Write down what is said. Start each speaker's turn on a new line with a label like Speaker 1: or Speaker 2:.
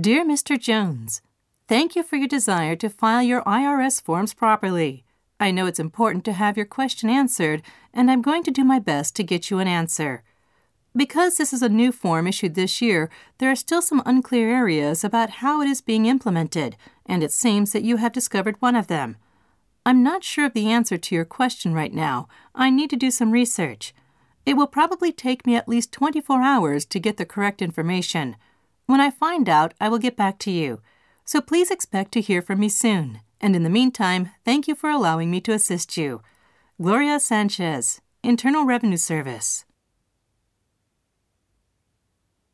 Speaker 1: Dear Mr. Jones, Thank you for your desire to file your IRS forms properly. I know it's important to have your question answered, and I'm going to do my best to get you an answer. Because this is a new form issued this year, there are still some unclear areas about how it is being implemented, and it seems that you have discovered one of them. I'm not sure of the answer to your question right now. I need to do some research. It will probably take me at least 24 hours to get the correct information. When I find out, I will get back to you. So please expect to hear from me soon. And in the meantime, thank you for allowing me to assist you. Gloria Sanchez, Internal Revenue Service.